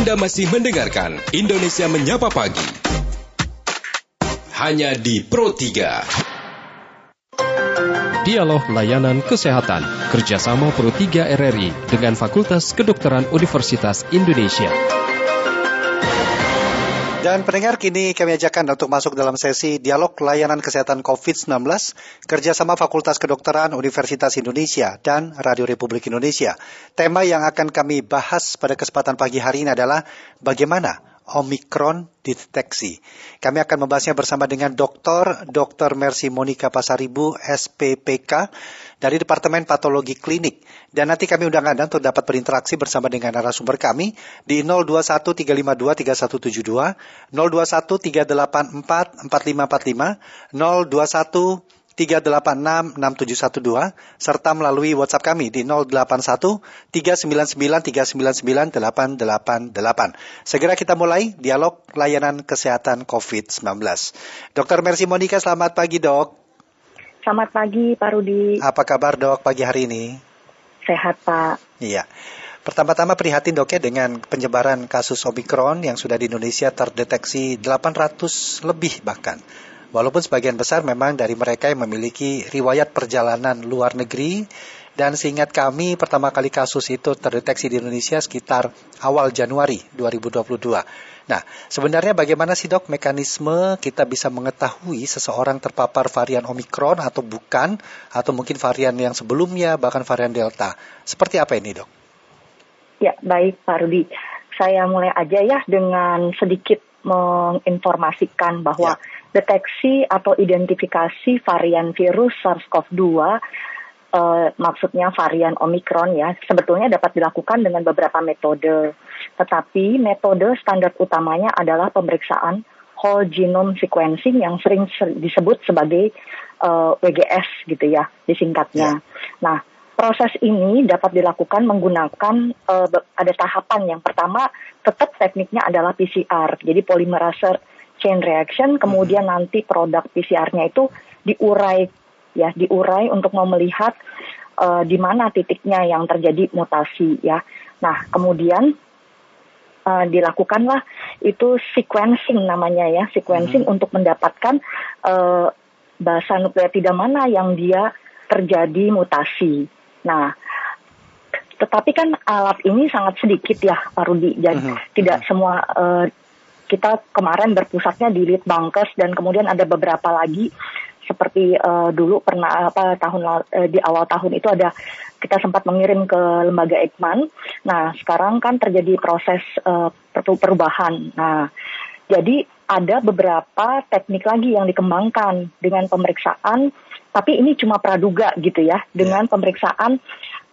Anda masih mendengarkan Indonesia Menyapa Pagi. Hanya di Pro 3. Dialog Layanan Kesehatan kerjasama Pro 3 RRI dengan Fakultas Kedokteran Universitas Indonesia. Dan pendengar kini kami ajakkan untuk masuk dalam sesi dialog layanan kesehatan COVID-19 kerjasama Fakultas Kedokteran Universitas Indonesia dan Radio Republik Indonesia. Tema yang akan kami bahas pada kesempatan pagi hari ini adalah bagaimana Omikron deteksi. Kami akan membahasnya bersama dengan Dr. Dr. Mercy Monica Pasaribu, SPPK, dari Departemen Patologi Klinik. Dan nanti kami undang Anda untuk dapat berinteraksi bersama dengan narasumber kami di 0213523172, 0213844545, 021 3866712 serta melalui WhatsApp kami di 081 399 399 888. Segera kita mulai dialog layanan kesehatan COVID-19. Dr. Mercy Monica, selamat pagi dok. Selamat pagi Pak Rudi. Apa kabar dok pagi hari ini? Sehat Pak. Iya. Pertama-tama prihatin dok ya dengan penyebaran kasus Omikron yang sudah di Indonesia terdeteksi 800 lebih bahkan. Walaupun sebagian besar memang dari mereka yang memiliki riwayat perjalanan luar negeri dan seingat kami pertama kali kasus itu terdeteksi di Indonesia sekitar awal Januari 2022. Nah, sebenarnya bagaimana sih dok mekanisme kita bisa mengetahui seseorang terpapar varian Omikron atau bukan, atau mungkin varian yang sebelumnya, bahkan varian Delta. Seperti apa ini dok? Ya, baik Pak Rudi. Saya mulai aja ya dengan sedikit menginformasikan bahwa ya deteksi atau identifikasi varian virus SARS-CoV-2 uh, maksudnya varian Omicron ya, sebetulnya dapat dilakukan dengan beberapa metode. Tetapi metode standar utamanya adalah pemeriksaan whole genome sequencing yang sering disebut sebagai uh, WGS gitu ya, disingkatnya. Yeah. Nah, proses ini dapat dilakukan menggunakan uh, ada tahapan. Yang pertama, tetap tekniknya adalah PCR, jadi polymerase chain reaction, kemudian hmm. nanti produk PCR-nya itu diurai ya, diurai untuk mau melihat uh, di mana titiknya yang terjadi mutasi ya. Nah, kemudian uh, dilakukanlah itu sequencing namanya ya, sequencing hmm. untuk mendapatkan uh, bahasa nukleotida mana yang dia terjadi mutasi. Nah, tetapi kan alat ini sangat sedikit ya, Pak Rudi. Jadi uh -huh. tidak semua uh, kita kemarin berpusatnya di Litbangkes dan kemudian ada beberapa lagi seperti uh, dulu pernah apa tahun uh, di awal tahun itu ada kita sempat mengirim ke lembaga Eijkman. Nah, sekarang kan terjadi proses uh, perubahan. Nah, jadi ada beberapa teknik lagi yang dikembangkan dengan pemeriksaan tapi ini cuma praduga gitu ya dengan ya. pemeriksaan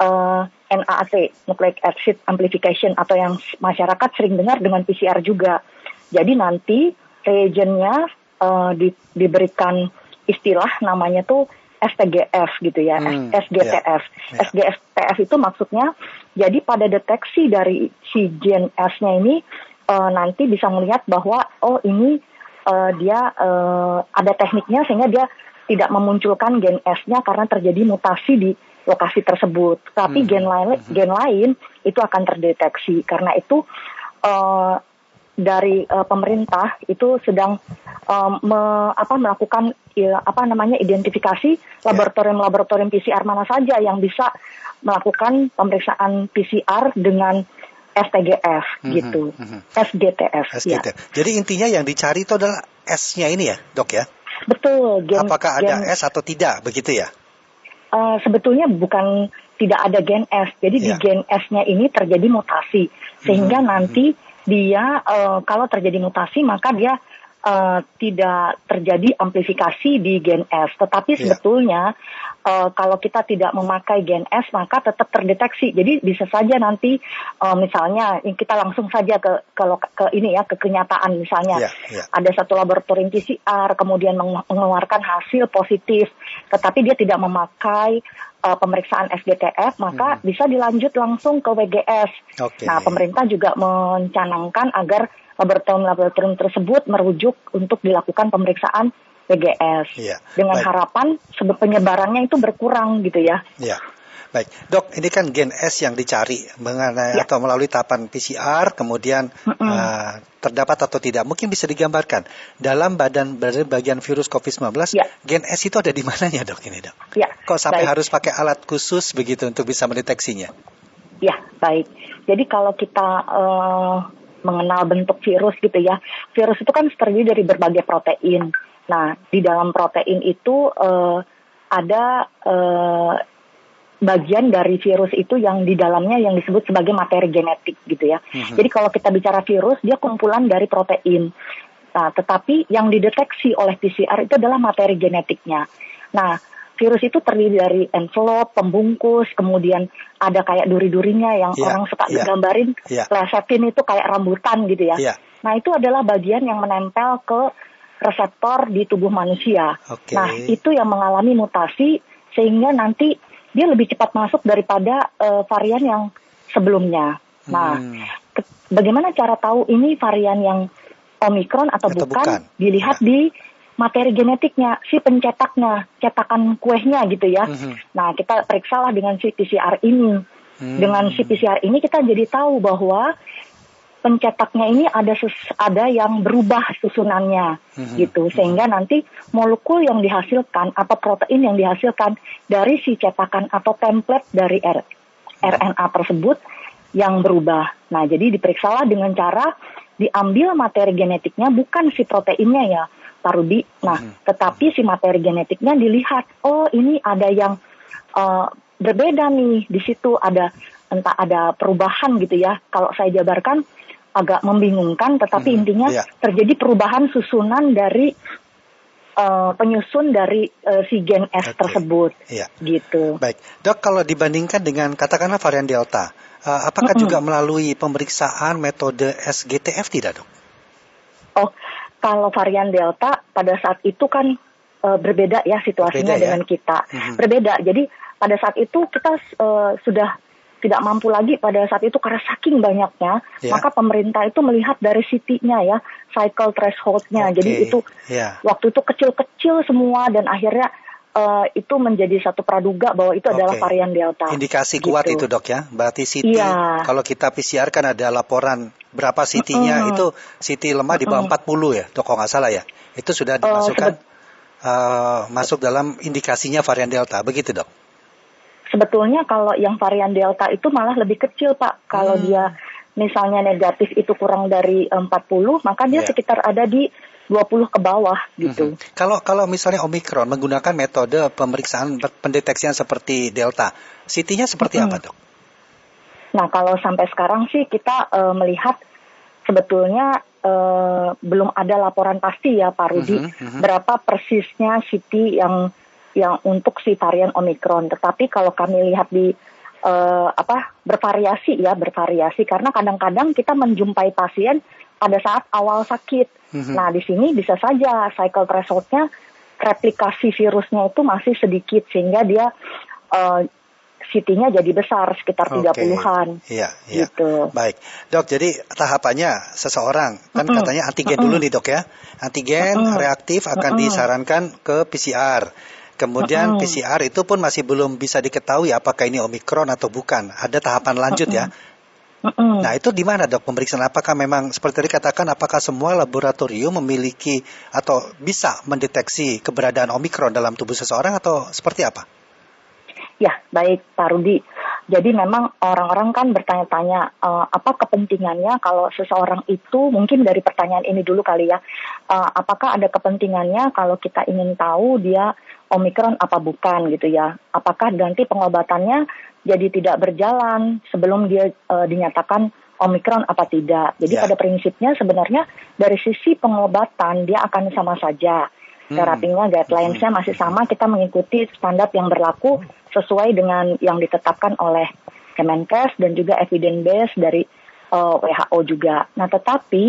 uh, NAAC nucleic acid amplification atau yang masyarakat sering dengar dengan PCR juga. Jadi nanti reagentnya uh, di, diberikan istilah namanya tuh STGF gitu ya, hmm, SGTF. Yeah, yeah. SGTF itu maksudnya jadi pada deteksi dari si gen S-nya ini uh, nanti bisa melihat bahwa oh ini uh, dia uh, ada tekniknya sehingga dia tidak memunculkan gen S-nya karena terjadi mutasi di lokasi tersebut. Tapi hmm. gen lain hmm. gen lain itu akan terdeteksi. Karena itu uh, dari uh, pemerintah itu sedang um, me, apa melakukan ya, apa namanya identifikasi laboratorium-laboratorium PCR mana saja yang bisa melakukan pemeriksaan PCR dengan STGF mm-hmm, gitu, mm-hmm. SGTF. SGTF. Ya. Jadi intinya yang dicari itu adalah S-nya ini ya, dok ya? Betul. Gen, Apakah ada gen, S atau tidak, begitu ya? Uh, sebetulnya bukan tidak ada gen S. Jadi yeah. di ya. gen S-nya ini terjadi mutasi sehingga mm-hmm. nanti dia uh, kalau terjadi mutasi maka dia uh, tidak terjadi amplifikasi di gen S. Tetapi yeah. sebetulnya uh, kalau kita tidak memakai gen S maka tetap terdeteksi. Jadi bisa saja nanti uh, misalnya kita langsung saja ke ke, ke ini ya ke kenyataan misalnya yeah, yeah. ada satu laboratorium PCR kemudian mengeluarkan hasil positif, tetapi dia tidak memakai uh, pemeriksaan SGTF, maka hmm. bisa dilanjut langsung ke WGS. Okay. Nah, pemerintah juga mencanangkan agar laboratorium-laboratorium tersebut merujuk untuk dilakukan pemeriksaan WGS. Yeah. Dengan Baik. harapan penyebarannya itu berkurang gitu ya. Yeah. Baik, dok, ini kan gen S yang dicari mengenai Ya. atau melalui tahapan PCR, kemudian Mm-mm. uh, terdapat atau tidak. Mungkin bisa digambarkan dalam badan bagian virus COVID-19, Ya. gen S itu ada di mananya, dok? Ini, dok. Ya, Kok sampai baik. harus pakai alat khusus begitu untuk bisa mendeteksinya? Ya, baik. Jadi kalau kita eh, mengenal bentuk virus gitu ya, virus itu kan terdiri dari berbagai protein. Nah, di dalam protein itu eh, ada eh, bagian dari virus itu yang di dalamnya yang disebut sebagai materi genetik gitu ya. Mhm. Jadi kalau kita bicara virus, dia kumpulan dari protein. Nah, tetapi yang dideteksi oleh PCR itu adalah materi genetiknya. Nah, virus itu terdiri dari envelope, pembungkus, kemudian ada kayak duri-durinya yang Iya, orang suka iya, gambarin, iya. lesetin itu kayak rambutan gitu ya. Iya. Nah, itu adalah bagian yang menempel ke reseptor di tubuh manusia. Oke. Nah, itu yang mengalami mutasi sehingga nanti dia lebih cepat masuk daripada eh, varian yang sebelumnya. Nah, Hmm. ke- bagaimana cara tahu ini varian yang Omikron atau, Atau bukan? bukan. Dilihat Ya. di materi genetiknya, si pencetaknya, cetakan kuehnya gitu ya. Mhm. Nah, kita periksalah dengan si PCR ini. Hmm. Dengan si PCR ini kita jadi tahu bahwa pencetaknya ini ada sus- ada yang berubah susunannya Mhm. gitu sehingga nanti molekul yang dihasilkan atau protein yang dihasilkan dari si cetakan atau template dari R- RNA tersebut yang berubah. Nah, jadi diperiksalah dengan cara diambil materi genetiknya bukan si proteinnya ya, Pak Rudi. Nah, tetapi si materi genetiknya dilihat, oh ini ada yang eh, berbeda nih di situ ada entah ada perubahan gitu ya. Kalau saya jabarkan agak membingungkan, tetapi Mhm, intinya iya. terjadi perubahan susunan dari eh, penyusun dari eh, si gen S Oke. tersebut, Iya. gitu. Baik, dok kalau dibandingkan dengan katakanlah varian Delta, uh, apakah Mm-mm. juga melalui pemeriksaan metode SGTF tidak dok? Oh, kalau varian Delta pada saat itu kan eh, berbeda ya situasinya Berbeda ya? dengan kita. Mhm. Berbeda. Jadi pada saat itu kita eh, sudah tidak mampu lagi pada saat itu karena saking banyaknya, Ya. maka pemerintah itu melihat dari CT-nya ya, cycle threshold-nya. Oke, Jadi itu ya. waktu itu kecil-kecil semua dan akhirnya eh, itu menjadi satu praduga bahwa itu adalah Oke. varian Delta. Indikasi kuat Gitu. itu dok ya. Berarti CT Iya. kalau kita PCR kan ada laporan berapa CT-nya Mm-mm. itu CT lemah di bawah Mm-mm. 40 ya, dok kalau nggak salah ya. Itu sudah Oh, dimasukkan sebet- eh, masuk dalam indikasinya varian Delta, begitu dok? Sebetulnya kalau yang varian Delta itu malah lebih kecil Pak. Kalau Hmm. dia misalnya negatif itu kurang dari eh, 40, maka dia Ya. sekitar ada di 20 ke bawah gitu. Mhm. Kalau kalau misalnya Omikron menggunakan metode pemeriksaan pendeteksian seperti Delta, CT-nya seperti Mhm. apa dok? Nah kalau sampai sekarang sih kita eh, melihat sebetulnya eh, belum ada laporan pasti ya Pak Rudi Mhm, mhm. berapa persisnya CT yang yang untuk si varian Omikron. Tetapi kalau kami lihat di eh, apa bervariasi ya bervariasi karena kadang-kadang kita menjumpai pasien pada saat awal sakit. Mhm. Nah di sini bisa saja cycle thresholdnya replikasi virusnya itu masih sedikit sehingga dia eh, CT-nya jadi besar sekitar Oke. 30-an. Iya, iya. Gitu. Baik, dok. Jadi tahapannya seseorang kan Mm-mm. katanya antigen Mm-mm. dulu nih dok ya. Antigen Mm-mm. reaktif akan Mm-mm. disarankan ke PCR. Kemudian Mm-mm. PCR itu pun masih belum bisa diketahui apakah ini Omikron atau bukan. Ada tahapan lanjut ya. Mm-mm. Nah itu di mana dok pemeriksaan? Apakah memang seperti tadi katakan apakah semua laboratorium memiliki atau bisa mendeteksi keberadaan Omikron dalam tubuh seseorang atau seperti apa? Ya, baik Pak Rudi. Jadi memang orang-orang kan bertanya-tanya eh, apa kepentingannya kalau seseorang itu mungkin dari pertanyaan ini dulu kali ya, eh, apakah ada kepentingannya kalau kita ingin tahu dia omikron apa bukan gitu ya? Apakah nanti pengobatannya jadi tidak berjalan sebelum dia eh, dinyatakan omikron apa tidak? Jadi Ya. pada prinsipnya sebenarnya dari sisi pengobatan dia akan sama saja. Hmm. Terapinya, guidelines-nya masih sama, kita mengikuti standar yang berlaku sesuai dengan yang ditetapkan oleh Kemenkes dan juga evidence base dari eh, WHO juga. Nah, tetapi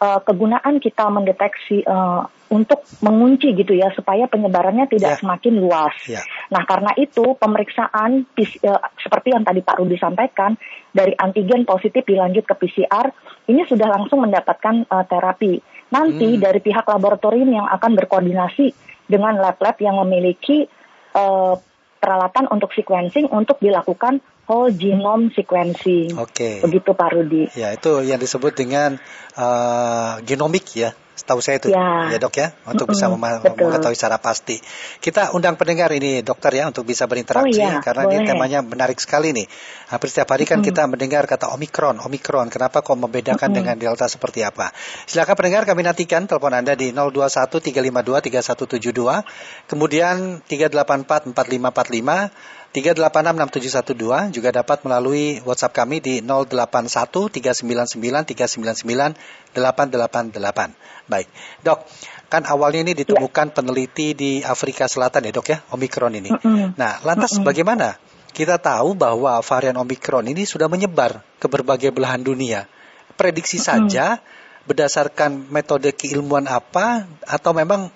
eh, kegunaan kita mendeteksi eh, untuk mengunci gitu ya supaya penyebarannya Ya. tidak semakin luas. Ya. Nah, karena itu pemeriksaan eh, seperti yang tadi Pak Rudi sampaikan dari antigen positif dilanjut ke PCR, ini sudah langsung mendapatkan eh, terapi. Nanti Hmm. dari pihak laboratorium yang akan berkoordinasi dengan lab-lab yang memiliki eh, peralatan untuk sequencing untuk dilakukan whole genome sequencing. Oke. Begitu Pak Rudi. Ya, itu yang disebut dengan uh, genomik ya. Setahu saya itu Ya. dok ya untuk Mm-mm, bisa mema- betul. mengetahui secara pasti. Kita undang pendengar ini dokter ya untuk bisa berinteraksi Oh, iya, karena ini boleh. temanya menarik sekali nih. Hampir setiap hari kan kita mendengar kata omikron, omikron. Kenapa kok membedakan dengan delta seperti apa? Silakan pendengar kami nantikan telepon Anda di 021 352 3172, kemudian 384 4545 3866712 juga dapat melalui WhatsApp kami di 081 399 399 888. Baik, dok, kan awalnya ini ditemukan peneliti di Afrika Selatan ya dok ya, Omikron ini. Mm-mm. Nah, lantas bagaimana? Kita tahu bahwa varian Omikron ini sudah menyebar ke berbagai belahan dunia. Prediksi saja berdasarkan metode keilmuan apa atau memang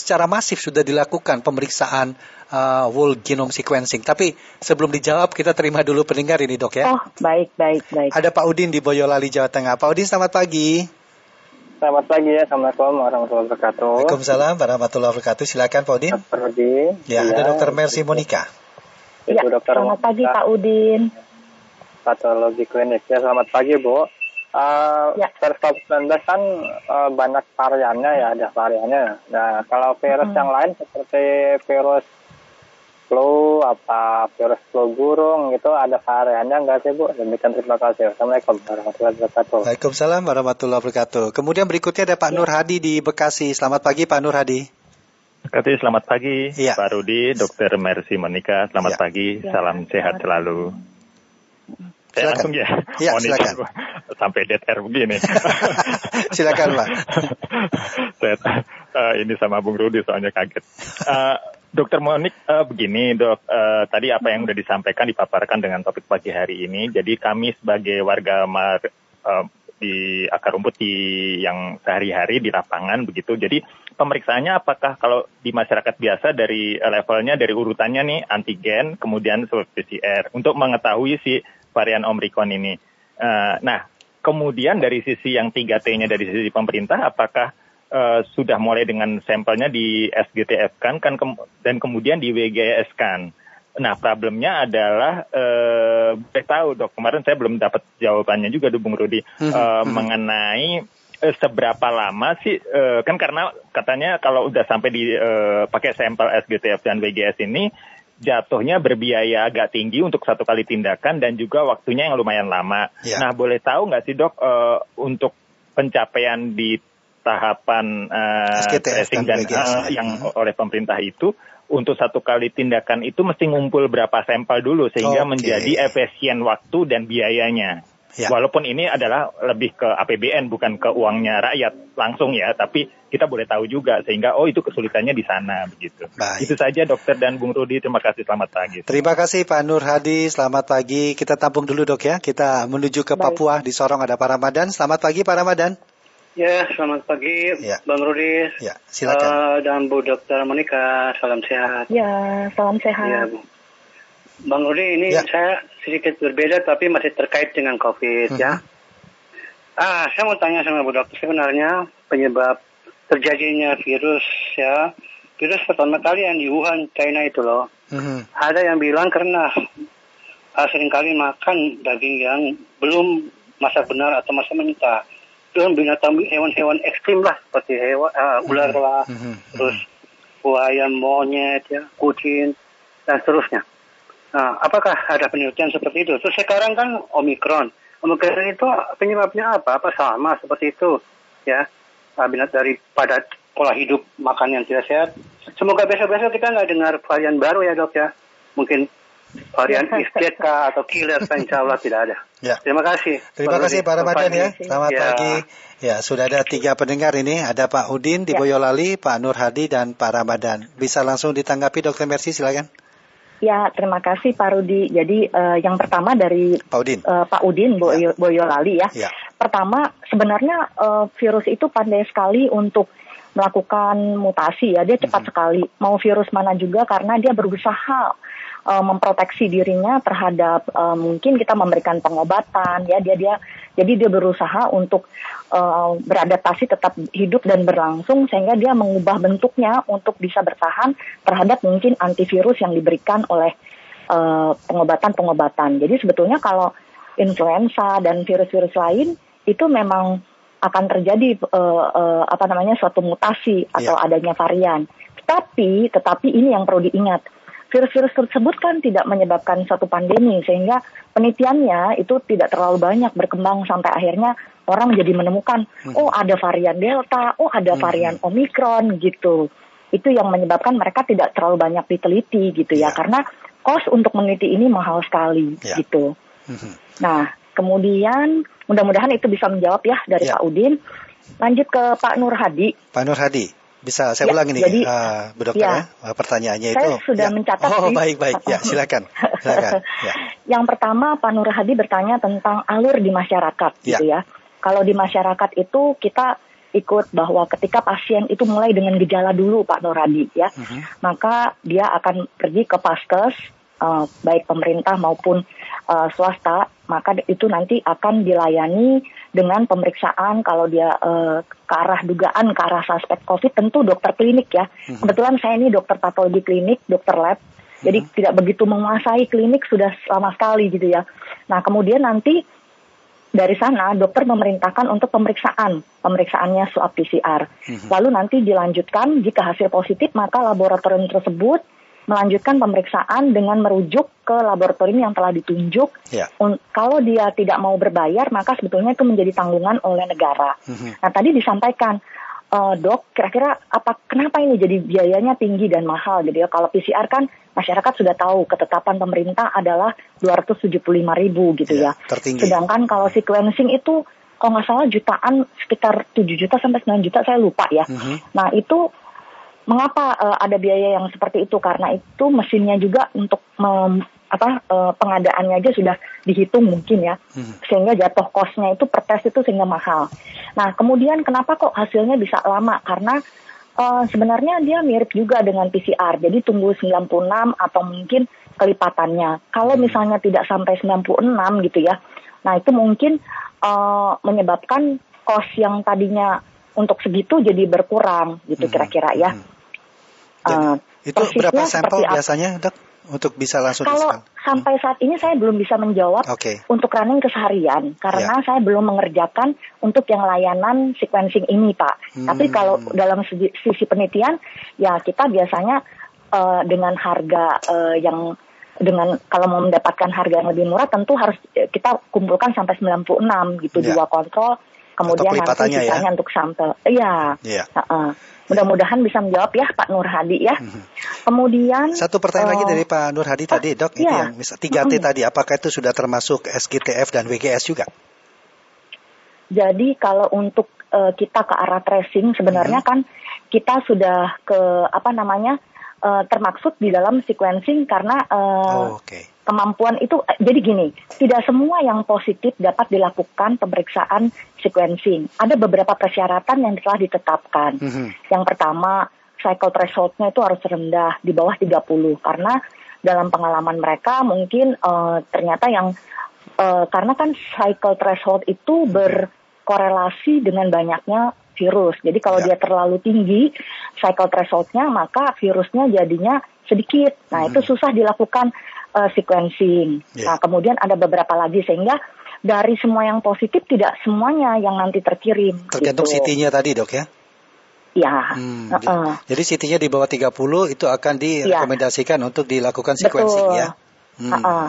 secara masif sudah dilakukan pemeriksaan uh, whole genome sequencing. Tapi sebelum dijawab kita terima dulu pendengar ini dok ya. Oh, baik, baik, baik. Ada Pak Udin di Boyolali Jawa Tengah. Pak Udin selamat pagi. Selamat pagi ya, Assalamualaikum warahmatullahi wabarakatuh. Waalaikumsalam warahmatullahi wabarakatuh. Silakan Pak Udin. Dr. Rudi. Ya, Iya, ada Dr. Mercy Monica. Ya, dokter selamat pagi Pak Udin. Patologi klinik. Ya, selamat pagi Bu. Uh, Ya. SARS-CoV-19 kan uh, banyak variannya ya, ada variannya. Nah, kalau virus Hmm. yang lain seperti virus flu, apa virus flu burung gitu, ada variannya nggak sih Bu? Demikian terima kasih. Assalamualaikum warahmatullahi wabarakatuh. Waalaikumsalam warahmatullahi wabarakatuh. Kemudian berikutnya ada Pak Nur Hadi di Bekasi. Selamat pagi Pak Nur Hadi. Kati, selamat pagi, Iya. Pak Rudi, Dokter Mercy Monica, Iya. selamat pagi, Ya, salam sehat selamat selalu. Saya Silakan. langsung ya, Iya, silakan. sampai dead air begini. Silakan Pak. Saya eh, ini sama Bung Rudi soalnya kaget. Eh, Dokter Monik, eh, begini dok, Eh, tadi apa yang sudah disampaikan dipaparkan dengan topik pagi hari ini. Jadi kami sebagai warga mar, eh, di akar rumput di yang sehari-hari di lapangan begitu. Jadi pemeriksaannya apakah kalau di masyarakat biasa dari levelnya dari urutannya nih antigen, kemudian swab PCR untuk mengetahui si varian Omicron ini. Eh, nah, kemudian dari sisi yang 3T-nya dari sisi pemerintah, apakah eh, sudah mulai dengan sampelnya di SGTF kan, kan kem- dan kemudian di WGS kan. Nah, problemnya adalah eh boleh tahu dok, kemarin saya belum dapat jawabannya juga Bung Rudi mhm. mengenai eh, seberapa lama sih eh, kan karena katanya kalau udah sampai di eh, pakai sampel SGTF dan WGS ini jatuhnya berbiaya agak tinggi untuk satu kali tindakan dan juga waktunya yang lumayan lama. Ya. Nah, boleh tahu nggak sih dok eh, untuk pencapaian di tahapan SGTF tracing dan ya. yang Mhm. oleh pemerintah itu untuk satu kali tindakan itu mesti ngumpul berapa sampel dulu sehingga Oke. menjadi efisien waktu dan biayanya. Ya. Walaupun ini adalah lebih ke APBN bukan ke uangnya rakyat langsung ya, tapi kita boleh tahu juga sehingga oh itu kesulitannya di sana begitu. Baik. Itu saja dokter dan Bung Rudi terima kasih selamat pagi. Terima kasih Pak Nur Hadi, selamat pagi. Kita tampung dulu dok ya. Kita menuju ke Baik. Papua, di Sorong ada Pak Ramadan. Selamat pagi Pak Ramadan. Ya, selamat pagi, Ya. Bang Rudi. Ya, silakan. Eh, dan Bu Dokter Monica, salam sehat. Ya, salam sehat. Ya, Bu. Bang Rudi, ini Ya. saya sedikit berbeda tapi masih terkait dengan COVID ya. Mhm. Ah, saya mau tanya sama Bu Dokter sebenarnya penyebab terjadinya virus ya. Virus pertama kali yang di Wuhan, China itu loh. Mhm. Ada yang bilang karena ah, sering kali makan daging yang belum masak benar atau masak mentah. Itu binatang hewan-hewan ekstrim lah seperti hewan ah, ular lah, Mhm. terus buaya, monyet, ya, kucing dan seterusnya. Nah, apakah ada penelitian seperti itu? Terus sekarang kan Omikron. Omikron itu penyebabnya apa? Apa sama seperti itu? Ya, ah, binat daripada pola hidup makan yang tidak sehat. Semoga besok-besok kita nggak dengar varian baru ya dok ya. Mungkin varian. ISK atau killer, insya Allah tidak ada. Ya. Terima kasih. Terima Bang kasih. Pak Ramadan ya. Selamat Ya. pagi. Ya, sudah ada tiga pendengar ini. Ada Pak Udin di Ya. Boyolali, Pak Nur Hadi, dan Pak Ramadan. Bisa langsung ditanggapi Dokter Mercy, silakan. Ya, terima kasih Pak Rudi. Jadi eh, yang pertama dari Pak Udin. eh, Pak Udin Boyo, Boyolali ya. Ya. Pertama, sebenarnya eh, virus itu pandai sekali untuk melakukan mutasi ya. Dia cepat sekali. Mau virus mana juga karena dia berusaha eh, memproteksi dirinya terhadap eh, mungkin kita memberikan pengobatan ya. Dia dia jadi dia berusaha untuk uh, beradaptasi tetap hidup dan berlangsung sehingga dia mengubah bentuknya untuk bisa bertahan terhadap mungkin antivirus yang diberikan oleh uh, pengobatan-pengobatan. Jadi sebetulnya kalau influenza dan virus-virus lain itu memang akan terjadi uh, uh, apa namanya suatu mutasi atau yeah. adanya varian. Tetapi tetapi ini yang perlu diingat. Virus-virus tersebut kan tidak menyebabkan suatu pandemi sehingga penelitiannya itu tidak terlalu banyak berkembang sampai akhirnya orang jadi menemukan hmm. oh ada varian delta, oh ada hmm. varian omikron gitu. Itu yang menyebabkan mereka tidak terlalu banyak diteliti gitu ya, ya. karena kos untuk meneliti ini mahal sekali ya. gitu. Hmm. Nah, kemudian mudah-mudahan itu bisa menjawab ya dari ya. Pak Udin. Lanjut ke Pak Nur Hadi. Pak Nur Hadi, bisa saya ya, ulang ini, jadi, uh, Bu Dokter ya, ya pertanyaannya saya itu. Saya sudah ya. mencatat. Oh baik baik, ya silakan. silakan. Ya. Yang pertama Pak Nur Hadi bertanya tentang alur di masyarakat, ya. gitu ya. Kalau di masyarakat itu kita ikut bahwa ketika pasien itu mulai dengan gejala dulu Pak Nur Hadi ya, uh mhm. -huh. maka dia akan pergi ke paskes uh, baik pemerintah maupun uh, swasta, maka itu nanti akan dilayani dengan pemeriksaan kalau dia uh, ke arah dugaan ke arah suspek COVID tentu dokter klinik ya. Hmm. Kebetulan saya ini dokter patologi klinik, dokter lab. Jadi hmm. tidak begitu menguasai klinik sudah lama sekali gitu ya. Nah, kemudian nanti dari sana dokter memerintahkan untuk pemeriksaan, pemeriksaannya swab PCR. Hmm. Lalu nanti dilanjutkan jika hasil positif maka laboratorium tersebut melanjutkan pemeriksaan dengan merujuk ke laboratorium yang telah ditunjuk. Yeah. Kalau dia tidak mau berbayar, maka sebetulnya itu menjadi tanggungan oleh negara. Mm-hmm. Nah, tadi disampaikan, uh, dok, kira-kira apa kenapa ini jadi biayanya tinggi dan mahal gitu ya? Kalau PCR kan masyarakat sudah tahu ketetapan pemerintah adalah 275 ribu gitu yeah, ya. Tertinggi. Sedangkan kalau sequencing itu kalau nggak salah jutaan sekitar 7 juta sampai 9 juta saya lupa ya. Mm-hmm. Nah itu Mengapa uh, ada biaya yang seperti itu? Karena itu mesinnya juga untuk mem, apa uh, pengadaannya aja sudah dihitung mungkin ya, hmm. sehingga jatuh kosnya itu per tes itu sehingga mahal. Nah kemudian kenapa kok hasilnya bisa lama? Karena uh, sebenarnya dia mirip juga dengan PCR, jadi tunggu 96 atau mungkin kelipatannya. Kalau hmm. misalnya tidak sampai 96 gitu ya, nah itu mungkin uh, menyebabkan kos yang tadinya untuk segitu jadi berkurang gitu hmm. kira-kira ya. Hmm. Uh, itu berapa sampel biasanya dok untuk bisa langsung Kalau sampai saat ini saya belum bisa menjawab okay. untuk running keseharian karena yeah. saya belum mengerjakan untuk yang layanan sequencing ini pak. Hmm. Tapi kalau dalam sisi, sisi penelitian ya kita biasanya uh, dengan harga uh, yang dengan kalau mau mendapatkan harga yang lebih murah tentu harus kita kumpulkan sampai 96 gitu yeah. dua kontrol kemudian nanti ya? sisanya ya? untuk sampel. Iya. Yeah. Uh -uh. Mudah-mudahan bisa menjawab ya Pak Nur Hadi ya. Mhm. Kemudian satu pertanyaan uh, lagi dari Pak Nur Hadi tadi, Dok. Ini iya. yang tiga T tadi, apakah itu sudah termasuk SGTF dan WGS juga? Jadi kalau untuk uh, kita ke arah tracing sebenarnya hmm. kan kita sudah ke apa namanya uh, termaksud di dalam sequencing karena uh, oh, okay kemampuan itu eh, jadi gini, tidak semua yang positif dapat dilakukan pemeriksaan sequencing. Ada beberapa persyaratan yang telah ditetapkan. Mm -hmm. Yang pertama, cycle thresholdnya itu harus rendah di bawah 30 karena dalam pengalaman mereka mungkin uh, ternyata yang uh, karena kan cycle threshold itu berkorelasi dengan banyaknya virus. Jadi kalau ya. dia terlalu tinggi cycle thresholdnya maka virusnya jadinya sedikit. Nah, hmm. itu susah dilakukan uh, sequencing. Yeah. Nah, kemudian ada beberapa lagi sehingga dari semua yang positif tidak semuanya yang nanti terkirim. Tergantung gitu. CT-nya tadi, Dok ya. Ya. Hmm, uh -uh. Jadi CT-nya di bawah 30 itu akan direkomendasikan ya. untuk dilakukan sequencing Betul. ya. Hmm. Uh -uh.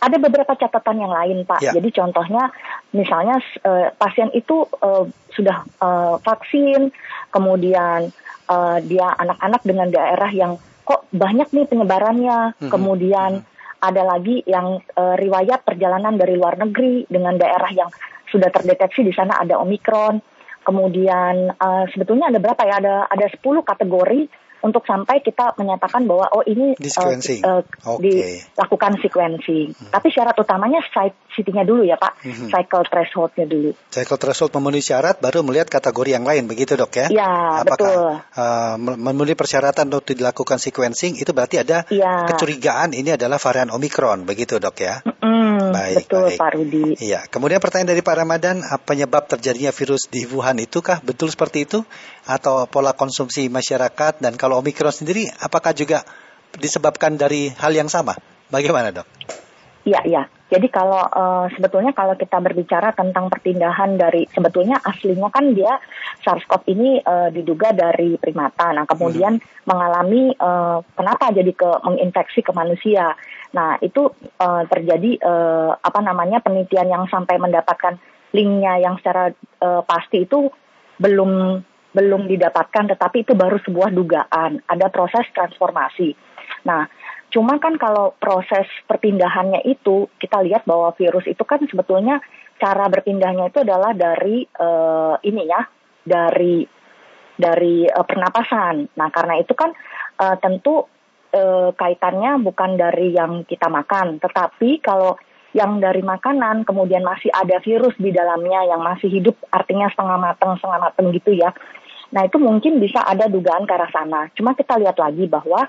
Ada beberapa catatan yang lain, Pak. Ya. Jadi contohnya, misalnya uh, pasien itu uh, sudah uh, vaksin, kemudian uh, dia anak-anak dengan daerah yang kok banyak nih penyebarannya. Hmm. Kemudian hmm. Ada lagi yang uh, riwayat perjalanan dari luar negeri dengan daerah yang sudah terdeteksi di sana ada omikron. Kemudian uh, sebetulnya ada berapa ya? Ada ada 10 kategori untuk sampai kita menyatakan bahwa oh ini uh, uh, okay. dilakukan sequencing. Hmm. Tapi syarat utamanya CT-nya dulu ya Pak, hmm. cycle threshold-nya dulu. Cycle threshold memenuhi syarat baru melihat kategori yang lain begitu dok ya? Ya Apakah, betul. Uh, memenuhi persyaratan untuk dilakukan sequencing itu berarti ada ya. kecurigaan ini adalah varian omikron begitu dok ya? Hmm, baik, betul baik. Pak Rudi. Iya. Kemudian pertanyaan dari Pak Ramadan, apa penyebab terjadinya virus di Wuhan itukah betul seperti itu atau pola konsumsi masyarakat dan kalau Omikron sendiri apakah juga disebabkan dari hal yang sama? Bagaimana, Dok? Iya, iya. Jadi kalau uh, sebetulnya kalau kita berbicara tentang perpindahan dari sebetulnya aslinya kan dia SARS-CoV ini uh, diduga dari primata. Nah, kemudian hmm. mengalami uh, kenapa jadi ke menginfeksi ke manusia. Nah, itu uh, terjadi uh, apa namanya penelitian yang sampai mendapatkan linknya yang secara uh, pasti itu belum belum didapatkan tetapi itu baru sebuah dugaan. Ada proses transformasi. Nah, Cuma kan kalau proses perpindahannya itu kita lihat bahwa virus itu kan sebetulnya cara berpindahnya itu adalah dari uh, ini ya, dari dari uh, pernapasan. Nah, karena itu kan uh, tentu uh, kaitannya bukan dari yang kita makan, tetapi kalau yang dari makanan kemudian masih ada virus di dalamnya yang masih hidup artinya setengah matang setengah matang gitu ya. Nah, itu mungkin bisa ada dugaan ke arah sana. Cuma kita lihat lagi bahwa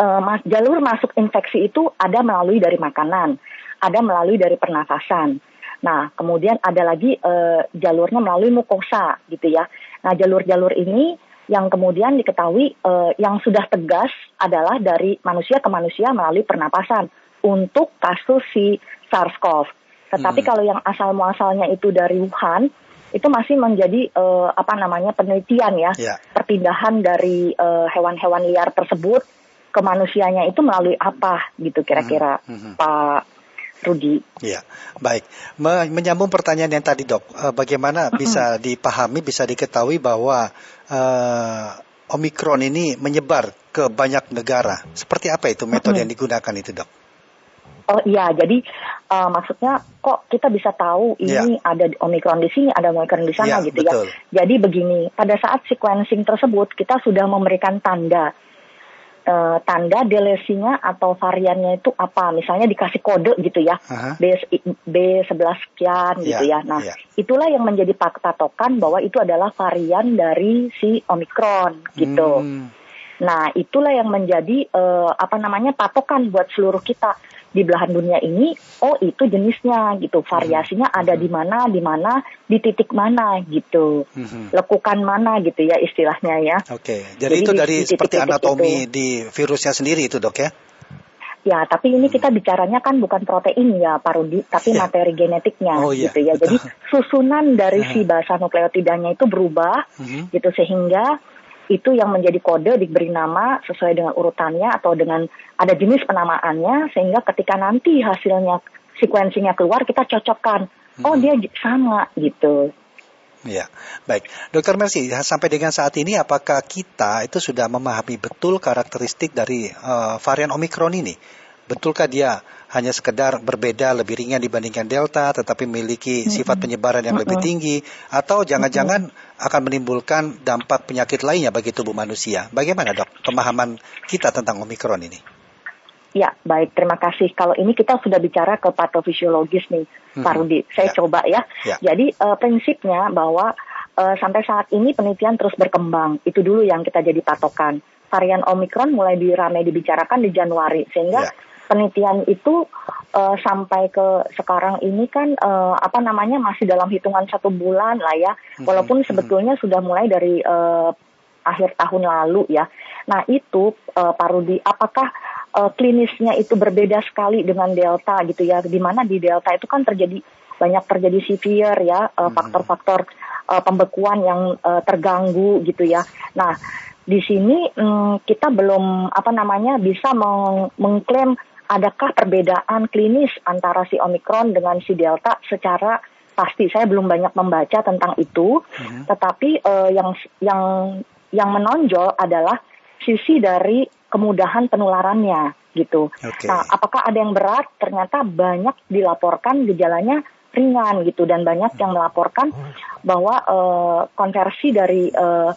uh, mas, jalur masuk infeksi itu ada melalui dari makanan, ada melalui dari pernafasan. Nah, kemudian ada lagi uh, jalurnya melalui mukosa gitu ya. Nah, jalur-jalur ini yang kemudian diketahui uh, yang sudah tegas adalah dari manusia ke manusia melalui pernapasan untuk kasus si SARS-CoV. Tetapi hmm. kalau yang asal muasalnya itu dari Wuhan, itu masih menjadi uh, apa namanya penelitian ya, yeah. perpindahan dari hewan-hewan uh, liar tersebut ke manusianya itu melalui apa gitu kira-kira hmm, hmm. Pak Rudi. Ya, baik. Menyambung pertanyaan yang tadi dok, eh, bagaimana bisa dipahami, bisa diketahui bahwa uh, Omikron ini menyebar ke banyak negara. Seperti apa itu metode yang digunakan itu dok? Oh iya, jadi uh, maksudnya kok kita bisa tahu ini ya. ada omikron di sini, ada omikron di sana ya, gitu ya. betul. ya. Jadi begini, pada saat sequencing tersebut kita sudah memberikan tanda uh, tanda delesinya atau variannya itu apa misalnya dikasih kode gitu ya uh-huh. B B 11 sekian yeah, gitu ya nah yeah. itulah yang menjadi patokan bahwa itu adalah varian dari si omikron gitu hmm. Nah itulah yang menjadi uh, apa namanya patokan buat seluruh kita di belahan dunia ini, oh itu jenisnya gitu, variasinya hmm. ada di mana, di mana, di titik mana gitu, hmm. lekukan mana gitu ya istilahnya ya. Oke, okay. jadi, jadi itu dari di, seperti anatomi itu. di virusnya sendiri itu dok ya? Ya, tapi ini hmm. kita bicaranya kan bukan protein ya, Pak Rudi, tapi yeah. materi genetiknya oh, iya, gitu ya. Betul. Jadi susunan dari si basa nukleotidanya itu berubah hmm. gitu sehingga itu yang menjadi kode diberi nama sesuai dengan urutannya atau dengan ada jenis penamaannya sehingga ketika nanti hasilnya sequencingnya keluar kita cocokkan oh hmm. dia sama gitu. Ya, baik. Dokter Mercy, sampai dengan saat ini apakah kita itu sudah memahami betul karakteristik dari uh, varian Omikron ini? Betulkah dia hanya sekedar berbeda lebih ringan dibandingkan delta tetapi memiliki sifat penyebaran yang lebih tinggi atau jangan-jangan akan menimbulkan dampak penyakit lainnya bagi tubuh manusia. Bagaimana dok pemahaman kita tentang Omikron ini? Ya, baik. Terima kasih. Kalau ini kita sudah bicara ke patofisiologis nih, hmm. Pak Rudi. Saya ya. coba ya. ya. Jadi uh, prinsipnya bahwa uh, sampai saat ini penelitian terus berkembang. Itu dulu yang kita jadi patokan. Varian Omikron mulai diramai dibicarakan di Januari, sehingga ya penelitian itu uh, sampai ke sekarang ini kan uh, apa namanya masih dalam hitungan satu bulan lah ya, walaupun sebetulnya sudah mulai dari uh, akhir tahun lalu ya. Nah itu uh, Pak Rudi, apakah uh, klinisnya itu berbeda sekali dengan Delta gitu ya? Di mana di Delta itu kan terjadi banyak terjadi severe ya uh, faktor-faktor uh, pembekuan yang uh, terganggu gitu ya. Nah di sini um, kita belum apa namanya bisa meng mengklaim adakah perbedaan klinis antara si Omikron dengan si Delta secara pasti saya belum banyak membaca tentang itu, hmm. tetapi uh, yang yang yang menonjol adalah sisi dari kemudahan penularannya gitu. Okay. Nah, apakah ada yang berat? Ternyata banyak dilaporkan gejalanya ringan gitu dan banyak yang melaporkan bahwa uh, konversi dari uh,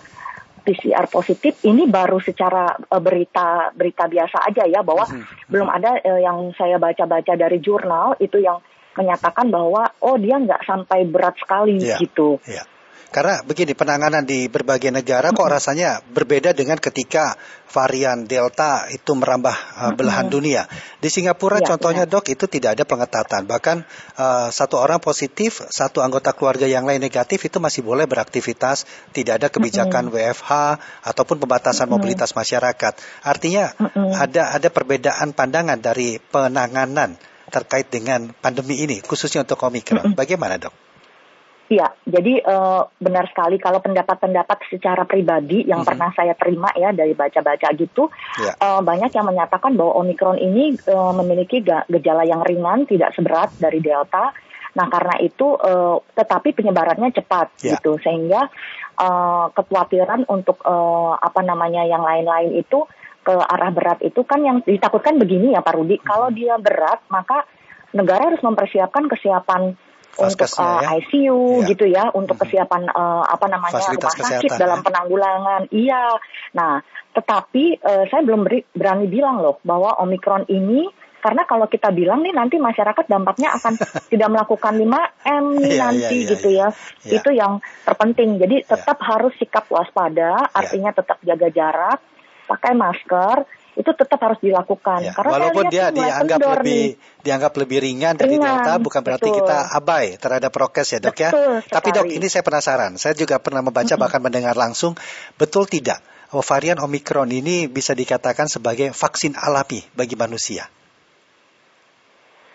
PCR positif ini baru secara uh, berita berita biasa aja ya bahwa hmm. belum ada uh, yang saya baca-baca dari jurnal itu yang menyatakan bahwa oh dia nggak sampai berat sekali yeah. gitu. Yeah. Karena begini, penanganan di berbagai negara kok rasanya berbeda dengan ketika varian Delta itu merambah uh, belahan dunia. Di Singapura Ya, contohnya dok itu tidak ada pengetatan. Bahkan uh, satu orang positif, satu anggota keluarga yang lain negatif itu masih boleh beraktivitas. Tidak ada kebijakan WFH ataupun pembatasan mobilitas masyarakat. Artinya ada ada perbedaan pandangan dari penanganan terkait dengan pandemi ini, khususnya untuk Omikron. Bagaimana dok? Iya, jadi eh, benar sekali kalau pendapat-pendapat secara pribadi yang Mhm. pernah saya terima ya dari baca-baca gitu, Ya. eh, banyak yang menyatakan bahwa Omikron ini eh, memiliki gejala yang ringan, tidak seberat dari Delta. Nah, karena itu, eh, tetapi penyebarannya cepat Ya. gitu, sehingga eh, kekhawatiran untuk eh, apa namanya yang lain-lain itu ke arah berat itu kan yang ditakutkan begini ya Pak Rudi, kalau dia berat maka negara harus mempersiapkan kesiapan untuk uh, ya. ICU Iya. gitu ya, untuk kesiapan uh, apa namanya Fasilitas rumah sakit kesehatan, dalam ya. penanggulangan. Iya. Nah, tetapi uh, saya belum beri, berani bilang loh bahwa Omikron ini karena kalau kita bilang nih nanti masyarakat dampaknya akan tidak melakukan 5M nih Iya, nanti iya, gitu iya. ya. Iya. Itu yang terpenting. Jadi tetap harus sikap waspada, artinya tetap jaga jarak, pakai masker, itu tetap harus dilakukan. Ya, Karena walaupun dia dianggap lebih nih. dianggap lebih ringan dari Ringan, Delta, bukan berarti betul. kita abai terhadap prokes ya dok ya. Betul Tapi dok, sekali. ini saya penasaran. Saya juga pernah membaca bahkan mendengar langsung, betul tidak oh, varian Omikron ini bisa dikatakan sebagai vaksin alami bagi manusia?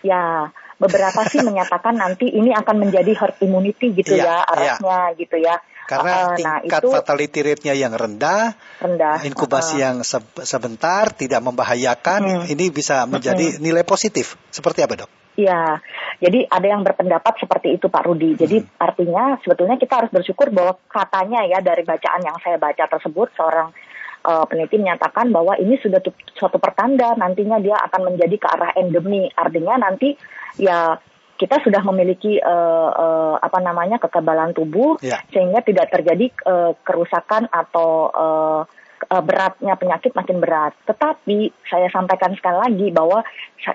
Ya, beberapa sih menyatakan nanti ini akan menjadi herd immunity gitu Iya, ya arahnya gitu ya. Karena nah tingkat itu fatality rate-nya yang rendah, rendah. inkubasi Eh, yang se- sebentar, tidak membahayakan, Hmm. ini bisa menjadi nilai positif. Seperti apa dok? Iya, jadi ada yang berpendapat seperti itu Pak Rudi. Jadi Hmm. artinya sebetulnya kita harus bersyukur bahwa katanya ya dari bacaan yang saya baca tersebut seorang eh, peneliti menyatakan bahwa ini sudah tu- suatu pertanda nantinya dia akan menjadi ke arah endemi. Artinya nanti ya kita sudah memiliki eh, eh, apa namanya kekebalan tubuh Ya. sehingga tidak terjadi eh, kerusakan atau eh, eh, beratnya penyakit makin berat. Tetapi saya sampaikan sekali lagi bahwa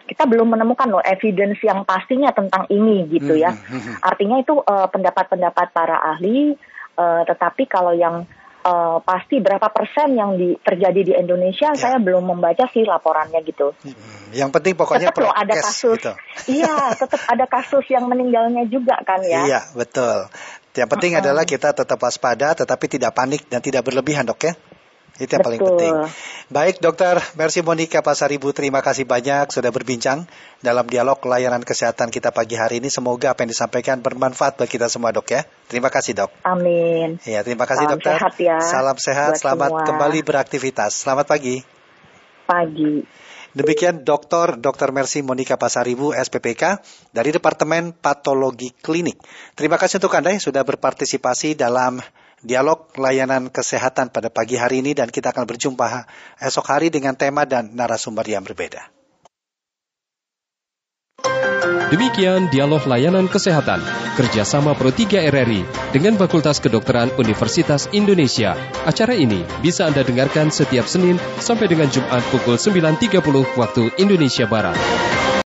kita belum menemukan loh evidence yang pastinya tentang ini gitu ya. Hmm, hmm, hmm. Artinya itu eh, pendapat-pendapat para ahli, eh, tetapi kalau yang eh, pasti berapa persen yang di, terjadi di Indonesia, Ya. saya belum membaca sih laporannya gitu. Hmm, Yang penting pokoknya tetap loh ada kasus, gitu. iya, tetap ada kasus yang meninggalnya juga kan ya. Iya, betul. Yang penting Uh-uh. adalah kita tetap waspada, tetapi tidak panik dan tidak berlebihan, dok ya. Itu yang paling Betul. penting. Baik, dokter Mercy Monica Pasaribu, terima kasih banyak sudah berbincang dalam dialog layanan kesehatan kita pagi hari ini. Semoga apa yang disampaikan bermanfaat bagi kita semua, dok ya. Terima kasih, dok. Amin. Ya, terima kasih, Salam dokter. sehat ya Salam sehat, buat selamat semua. kembali beraktivitas. Selamat pagi. Pagi. Demikian Dr. Dr. Mercy Monica Pasaribu, SPPK, dari Departemen Patologi Klinik. Terima kasih untuk Anda yang sudah berpartisipasi dalam dialog layanan kesehatan pada pagi hari ini dan kita akan berjumpa esok hari dengan tema dan narasumber yang berbeda. Demikian dialog layanan kesehatan kerjasama Pro 3 RRI dengan Fakultas Kedokteran Universitas Indonesia. Acara ini bisa Anda dengarkan setiap Senin sampai dengan Jumat pukul 9.30 waktu Indonesia Barat.